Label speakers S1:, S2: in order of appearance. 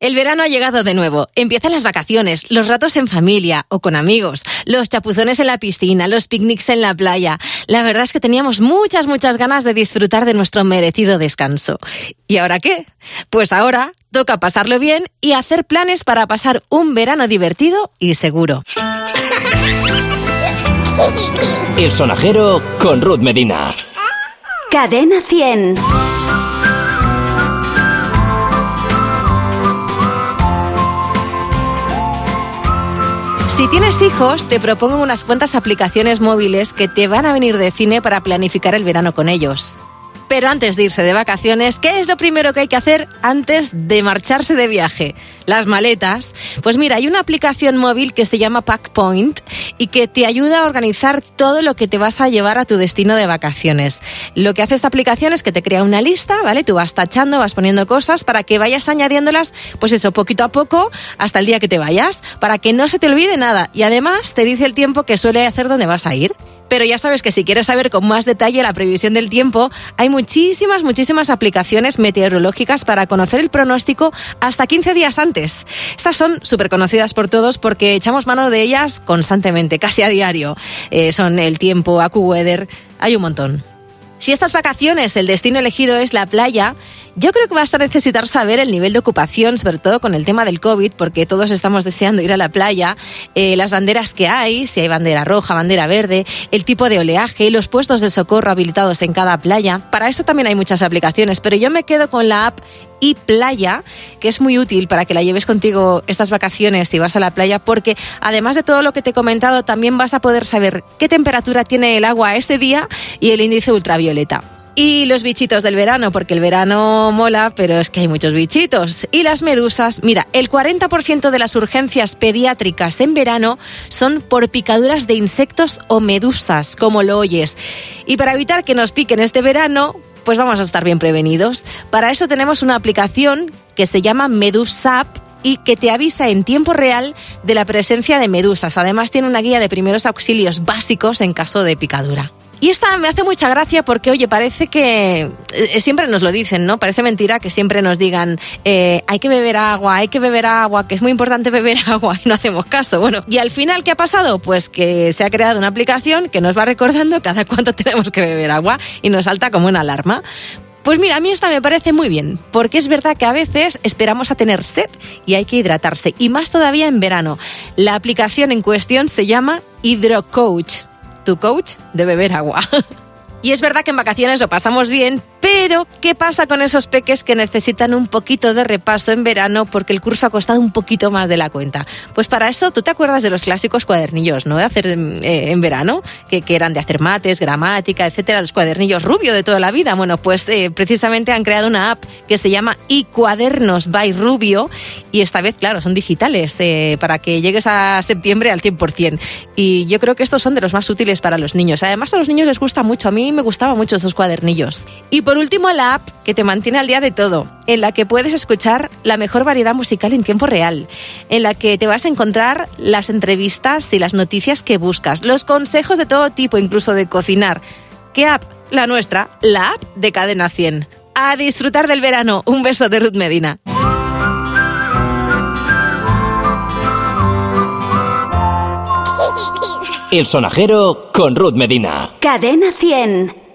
S1: El verano ha llegado de nuevo. Empiezan las vacaciones, los ratos en familia o con amigos, los chapuzones en la piscina, los picnics en la playa. La verdad es que teníamos muchas, muchas ganas de disfrutar de nuestro merecido descanso. ¿Y ahora qué? Pues ahora toca pasarlo bien y hacer planes para pasar un verano divertido y seguro.
S2: El sonajero con Ruth Medina.
S3: Cadena 100.
S1: Si tienes hijos, te propongo unas cuantas aplicaciones móviles que te van a venir de cine para planificar el verano con ellos. Pero antes de irse de vacaciones, ¿qué es lo primero que hay que hacer antes de marcharse de viaje? Las maletas. Pues mira, hay una aplicación móvil que se llama Packpoint y que te ayuda a organizar todo lo que te vas a llevar a tu destino de vacaciones. Lo que hace esta aplicación es que te crea una lista, ¿vale? Tú vas tachando, vas poniendo cosas para que vayas añadiéndolas, pues eso, poquito a poco hasta el día que te vayas, para que no se te olvide nada. Y además te dice el tiempo que suele hacer dónde vas a ir. Pero ya sabes que si quieres saber con más detalle la previsión del tiempo, hay muchísimas, muchísimas aplicaciones meteorológicas para conocer el pronóstico hasta 15 días antes. Estas son súper conocidas por todos porque echamos mano de ellas constantemente, casi a diario. Eh, son el tiempo, AccuWeather, hay un montón. Si estas vacaciones el destino elegido es la playa, yo creo que vas a necesitar saber el nivel de ocupación, sobre todo con el tema del COVID, porque todos estamos deseando ir a la playa, eh, las banderas que hay, si hay bandera roja, bandera verde, el tipo de oleaje, los puestos de socorro habilitados en cada playa. Para eso también hay muchas aplicaciones, pero yo me quedo con la app y playa, que es muy útil para que la lleves contigo estas vacaciones si vas a la playa, porque además de todo lo que te he comentado, también vas a poder saber qué temperatura tiene el agua ese día y el índice ultravioleta. Y los bichitos del verano, porque el verano mola, pero es que hay muchos bichitos. Y las medusas, mira, el 40% de las urgencias pediátricas en verano son por picaduras de insectos o medusas, como lo oyes. Y para evitar que nos piquen este verano, pues vamos a estar bien prevenidos. Para eso tenemos una aplicación que se llama Medusap y que te avisa en tiempo real de la presencia de medusas. Además tiene una guía de primeros auxilios básicos en caso de picadura. Y esta me hace mucha gracia porque, oye, parece que eh, siempre nos lo dicen, ¿no? Parece mentira que siempre nos digan, eh, hay que beber agua, hay que beber agua, que es muy importante beber agua y no hacemos caso. Bueno, y al final, ¿qué ha pasado? Pues que se ha creado una aplicación que nos va recordando cada cuánto tenemos que beber agua y nos salta como una alarma. Pues mira, a mí esta me parece muy bien, porque es verdad que a veces esperamos a tener sed y hay que hidratarse, y más todavía en verano. La aplicación en cuestión se llama HydroCoach tu coach de beber agua. Y es verdad que en vacaciones lo pasamos bien, pero ¿qué pasa con esos peques que necesitan un poquito de repaso en verano porque el curso ha costado un poquito más de la cuenta? Pues para eso, ¿tú te acuerdas de los clásicos cuadernillos, ¿no? De hacer eh, en verano, que, eran de hacer mates, gramática, etcétera, los cuadernillos rubio de toda la vida. Bueno, pues eh, precisamente han creado una app que se llama iCuadernos by Rubio y esta vez, claro, son digitales eh, para que llegues a septiembre al 100%. Y yo creo que estos son de los más útiles para los niños. Además, a los niños les gusta mucho. A mí me gustaban mucho esos cuadernillos. Y por último, la app que te mantiene al día de todo, en la que puedes escuchar la mejor variedad musical en tiempo real, en la que te vas a encontrar las entrevistas y las noticias que buscas, los consejos de todo tipo, incluso de cocinar. ¿Qué app? La nuestra, la app de Cadena 100. A disfrutar del verano. Un beso de Ruth Medina.
S2: El sonajero con Ruth Medina.
S3: Cadena 100.